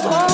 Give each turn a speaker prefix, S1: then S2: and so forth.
S1: for